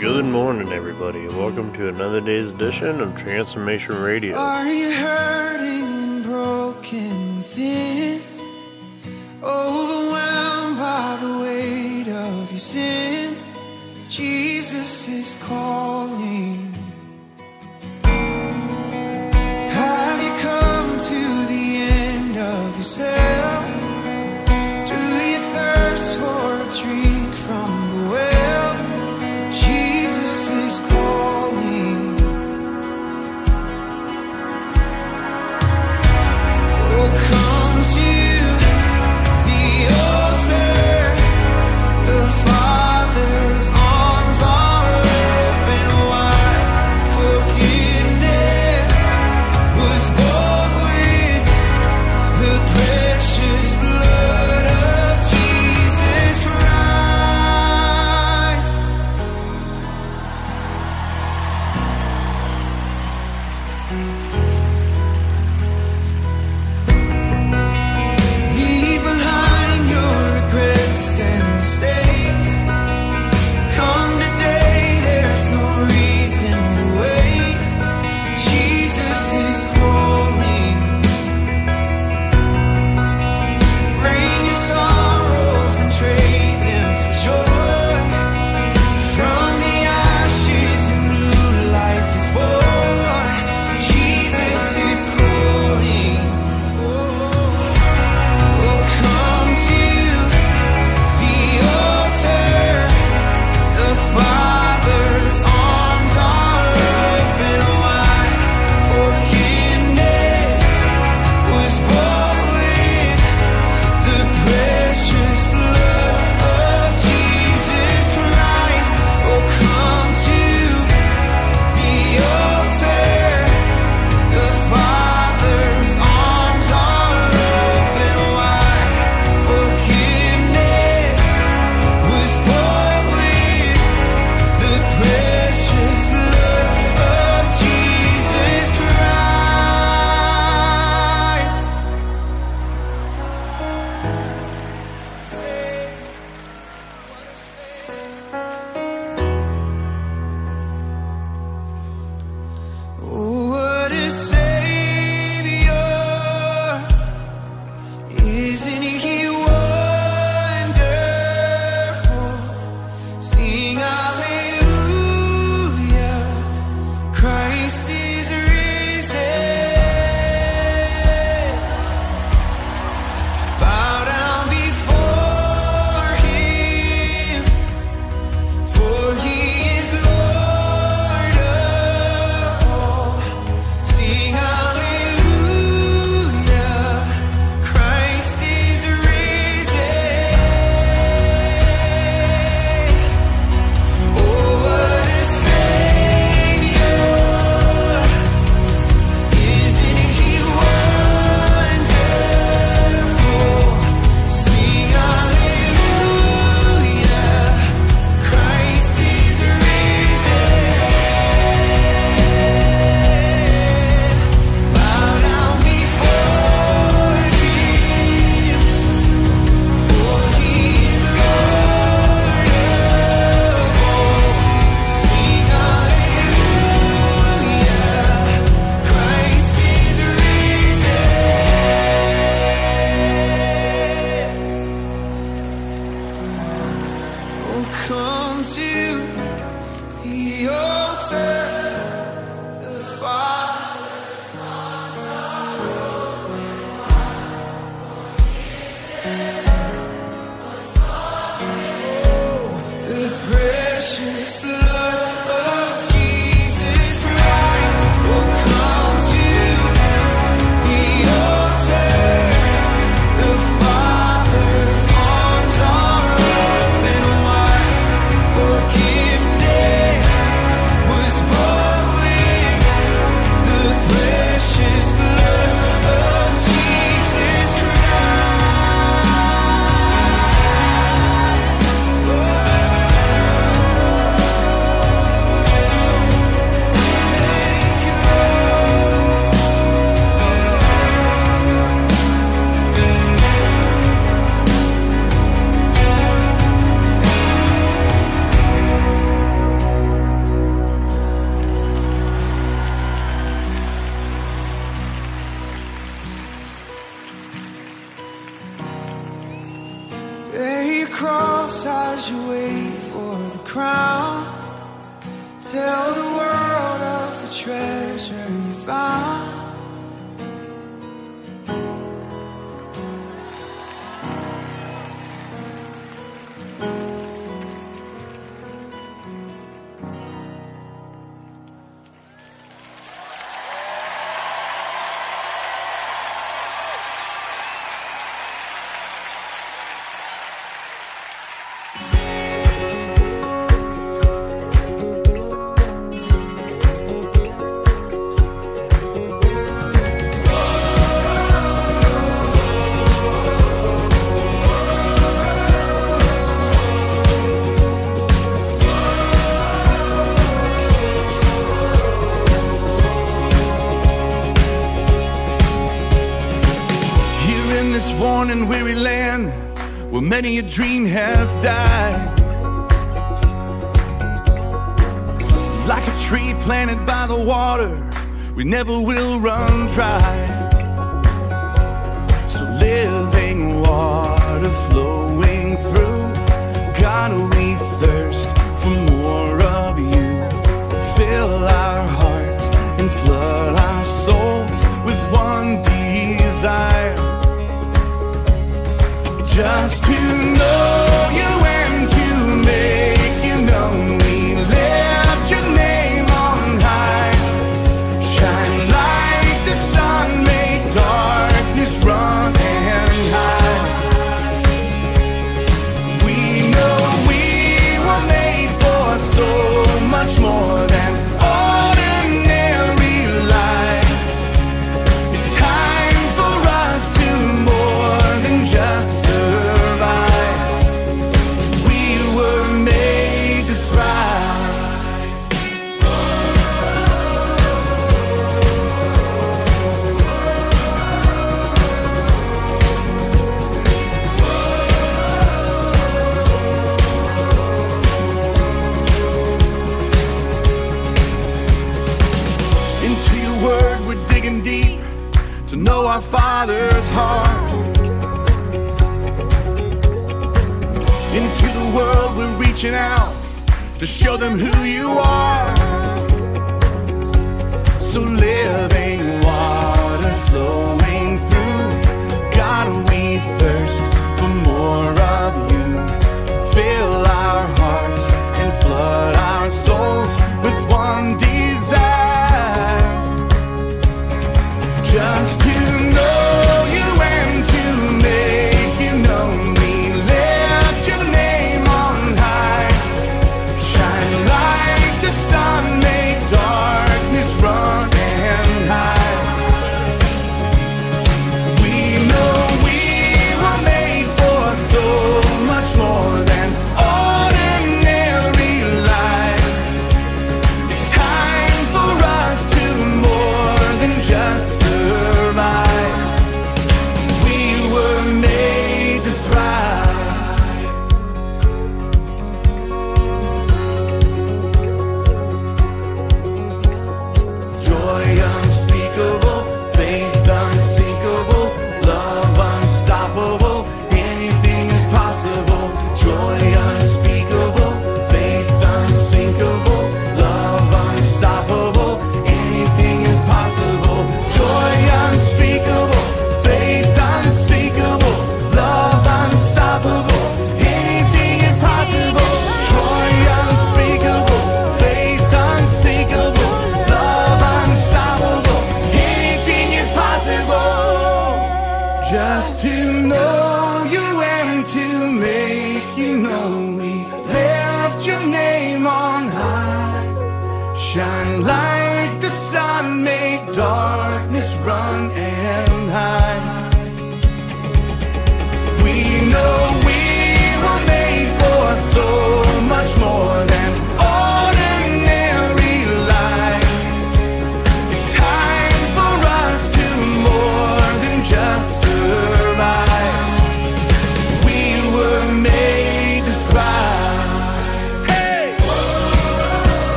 Good morning, everybody. Welcome to another day's edition of Transformation Radio. Are you hurting broken within? Overwhelmed by the weight of your sin? Jesus is calling. Have you come to the end of yourself? Oh, the precious blood many a dream has died. Like a tree planted by the water, we never will run dry. So living water flowing through, God, we thirst for more. just to know. your word, we're digging deep to know our Father's heart. Into the world, we're reaching out to show them who you are. So living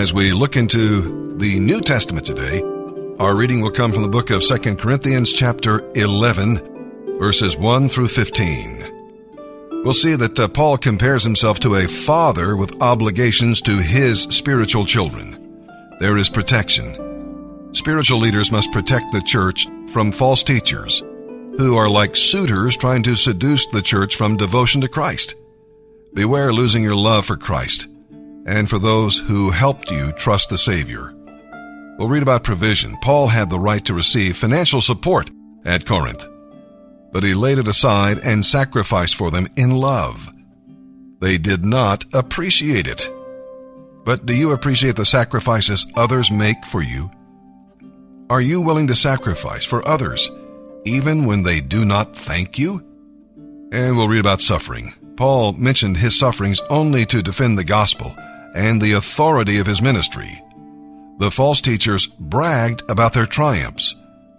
As we look into the New Testament today, our reading will come from the book of 2 Corinthians chapter 11, verses 1 through 15. We'll see that uh, Paul compares himself to a father with obligations to his spiritual children. There is protection. Spiritual leaders must protect the church from false teachers who are like suitors trying to seduce the church from devotion to Christ. Beware losing your love for Christ and for those who helped you trust the Savior. We'll read about provision. Paul had the right to receive financial support at Corinth, but he laid it aside and sacrificed for them in love. They did not appreciate it. But do you appreciate the sacrifices others make for you? Are you willing to sacrifice for others, even when they do not thank you? And we'll read about suffering. Paul mentioned his sufferings only to defend the gospel and the authority of his ministry. The false teachers bragged about their triumphs,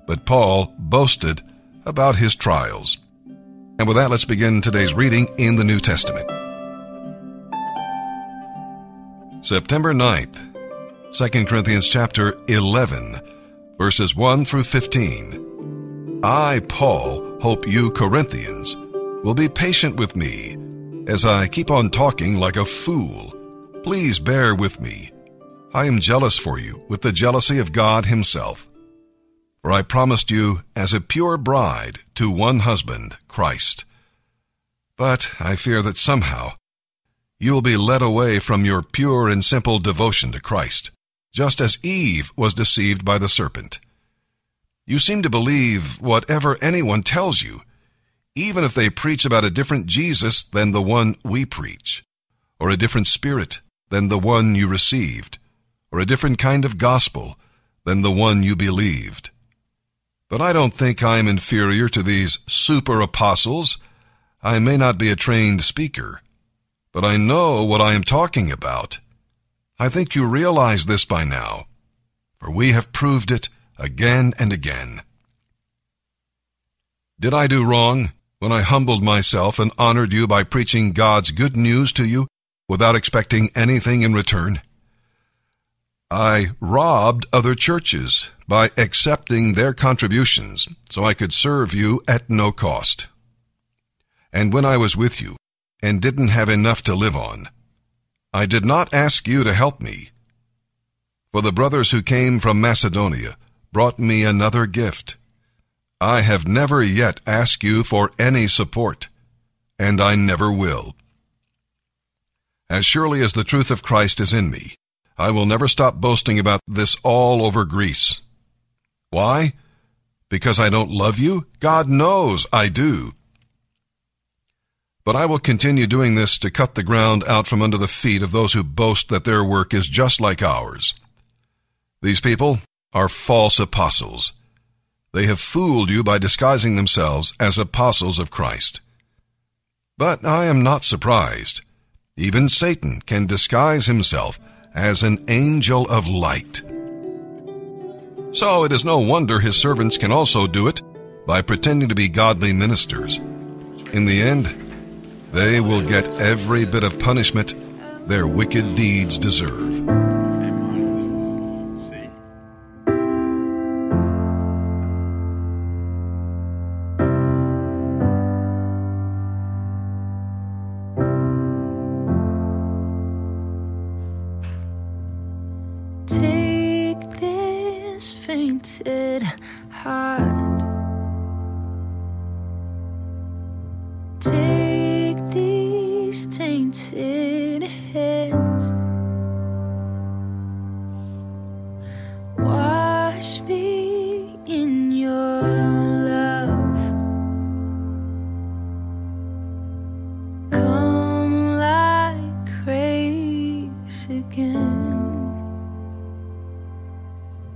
but Paul boasted about his trials. And with that, let's begin today's reading in the New Testament. September 9th, 2 Corinthians chapter 11, verses 1 through 15. I, Paul, hope you Corinthians will be patient with me as I keep on talking like a fool. Please bear with me. I am jealous for you with the jealousy of God himself. For I promised you as a pure bride to one husband, Christ. But I fear that somehow you will be led away from your pure and simple devotion to Christ, just as Eve was deceived by the serpent. You seem to believe whatever anyone tells you, even if they preach about a different Jesus than the one we preach, or a different spirit than the one you received, or a different kind of gospel than the one you believed. But I don't think I am inferior to these super apostles. I may not be a trained speaker, but I know what I am talking about. I think you realize this by now, for we have proved it again and again. Did I do wrong when I humbled myself and honored you by preaching God's good news to you without expecting anything in return? I robbed other churches by accepting their contributions so I could serve you at no cost. And when I was with you and didn't have enough to live on, I did not ask you to help me. For the brothers who came from Macedonia brought me another gift I have never yet asked you for any support, and I never will. As surely as the truth of Christ is in me, I will never stop boasting about this all over Greece. Why? Because I don't love you? God knows I do. But I will continue doing this to cut the ground out from under the feet of those who boast that their work is just like ours. These people are false apostles they have fooled you by disguising themselves as apostles of Christ. But I am not surprised. Even Satan can disguise himself as an angel of light. So it is no wonder his servants can also do it by pretending to be godly ministers. In the end, they will get every bit of punishment their wicked deeds deserve.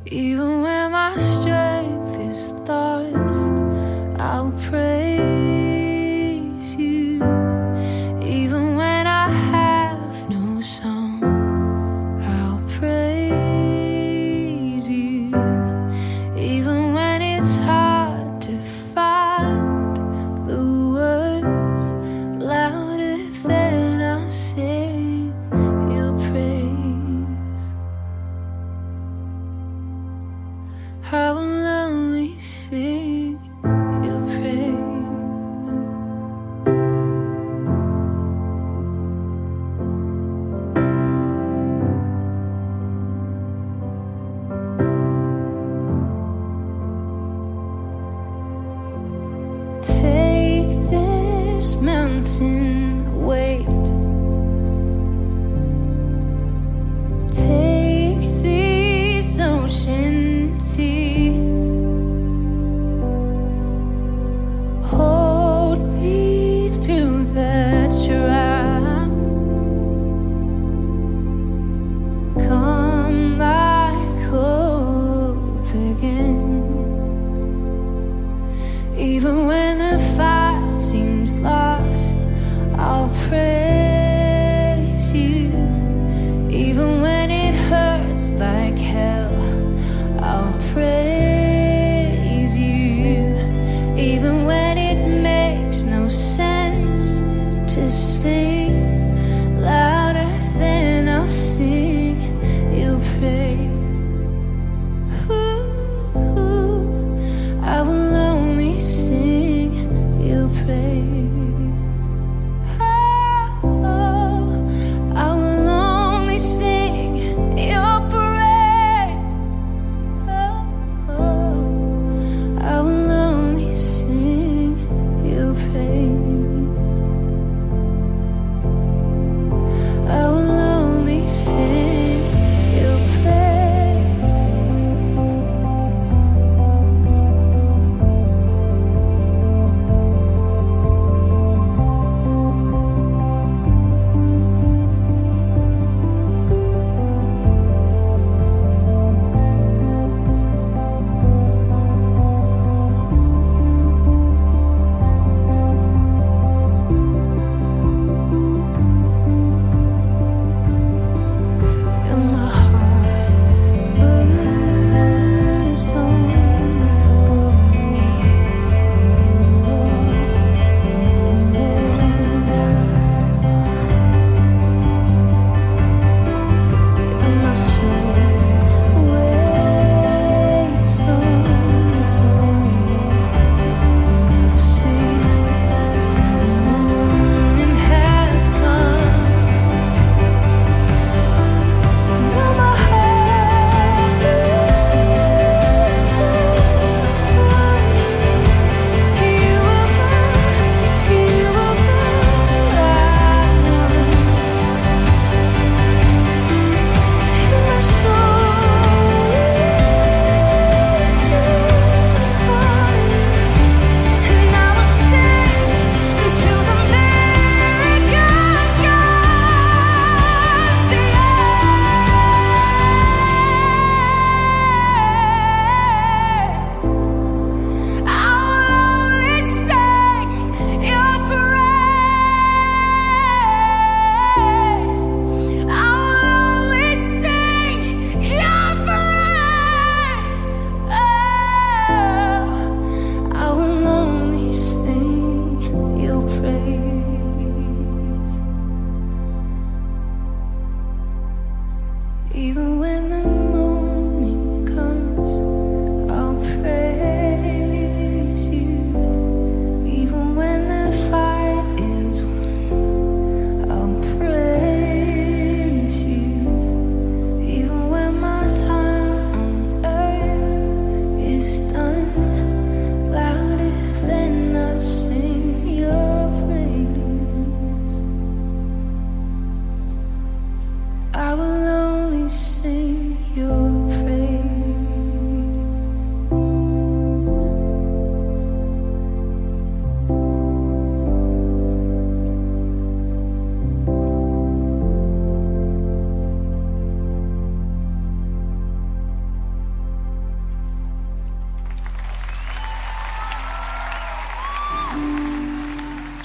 Praise when my strength is have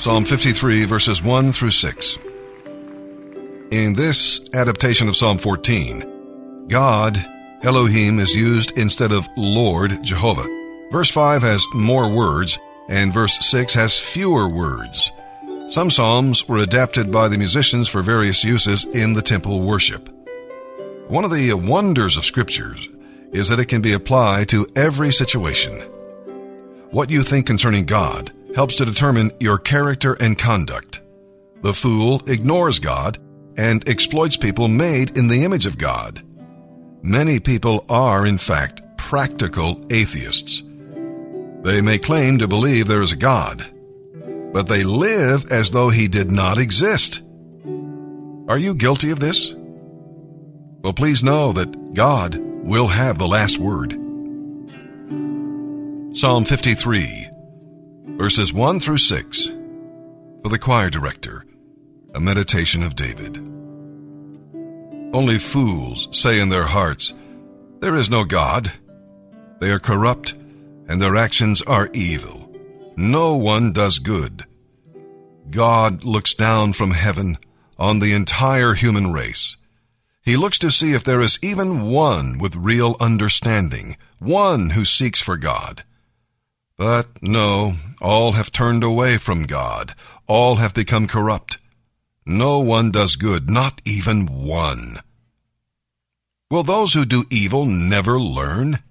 Psalm 53 verses 1 through 6. In this adaptation of Psalm 14, God, Elohim, is used instead of Lord Jehovah. Verse 5 has more words, and verse 6 has fewer words. Some psalms were adapted by the musicians for various uses in the temple worship. One of the wonders of scriptures is that it can be applied to every situation. What you think concerning God helps to determine your character and conduct. The fool ignores God and exploits people made in the image of God. Many people are, in fact, practical atheists. They may claim to believe there is a God, but they live as though he did not exist. Are you guilty of this? Well, please know that God will have the last word. Psalm 53, verses 1 through 6, for the choir director, a meditation of David. Only fools say in their hearts, There is no God. They are corrupt, and their actions are evil. No one does good. God looks down from heaven on the entire human race. He looks to see if there is even one with real understanding, one who seeks for God. But no, all have turned away from God. All have become corrupt. No one does good, not even one. Will those who do evil never learn?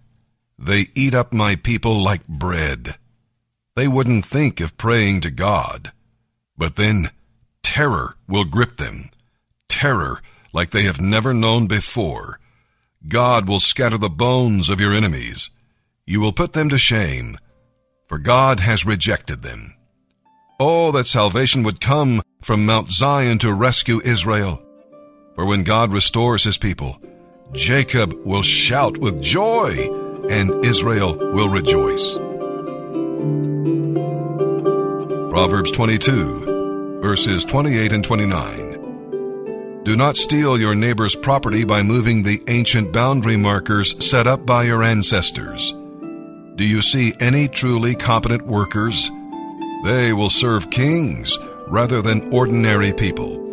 They eat up my people like bread. They wouldn't think of praying to God. But then terror will grip them. Terror like they have never known before. God will scatter the bones of your enemies. You will put them to shame for God has rejected them. Oh, that salvation would come from Mount Zion to rescue Israel. For when God restores his people, Jacob will shout with joy, and Israel will rejoice. Proverbs 22, verses 28 and 29. Do not steal your neighbor's property by moving the ancient boundary markers set up by your ancestors. Do you see any truly competent workers? They will serve kings rather than ordinary people.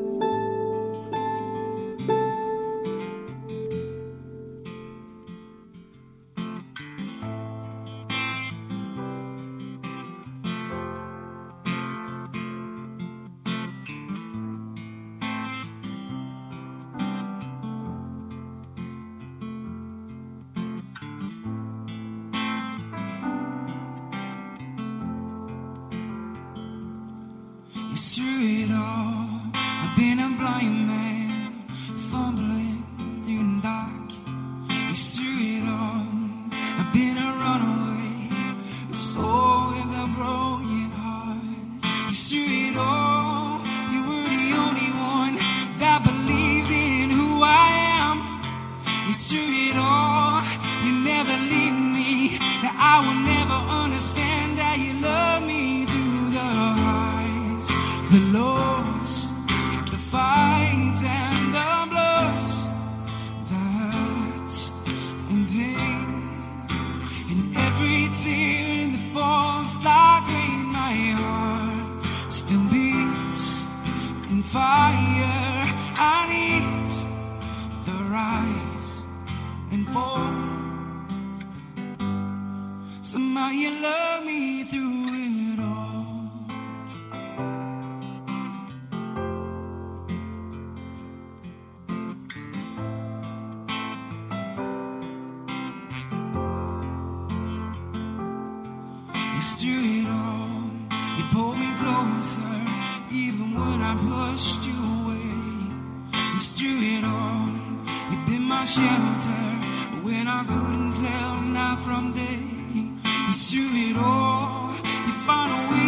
Through it all. I've been a blind man, It's through it all. You've been my shelter when I couldn't tell night from day. It's through it all. You find a way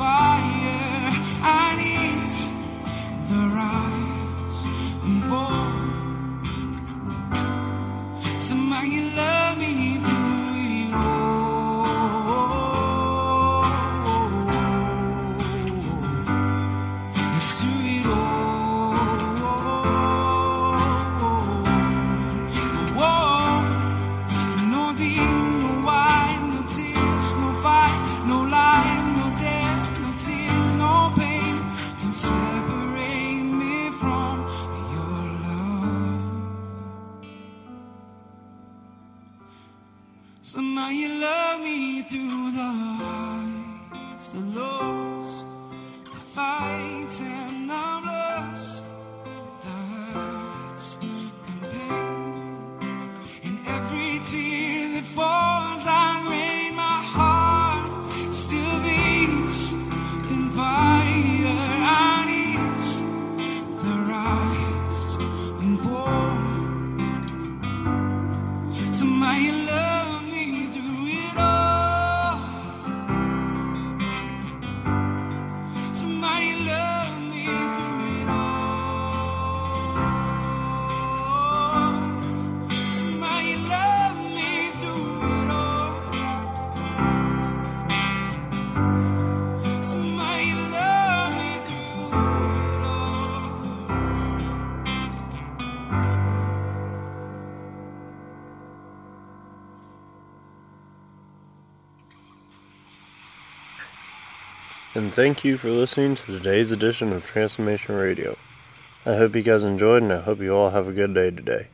in And thank you for listening to today's edition of Transformation Radio. I hope you guys enjoyed and I hope you all have a good day today.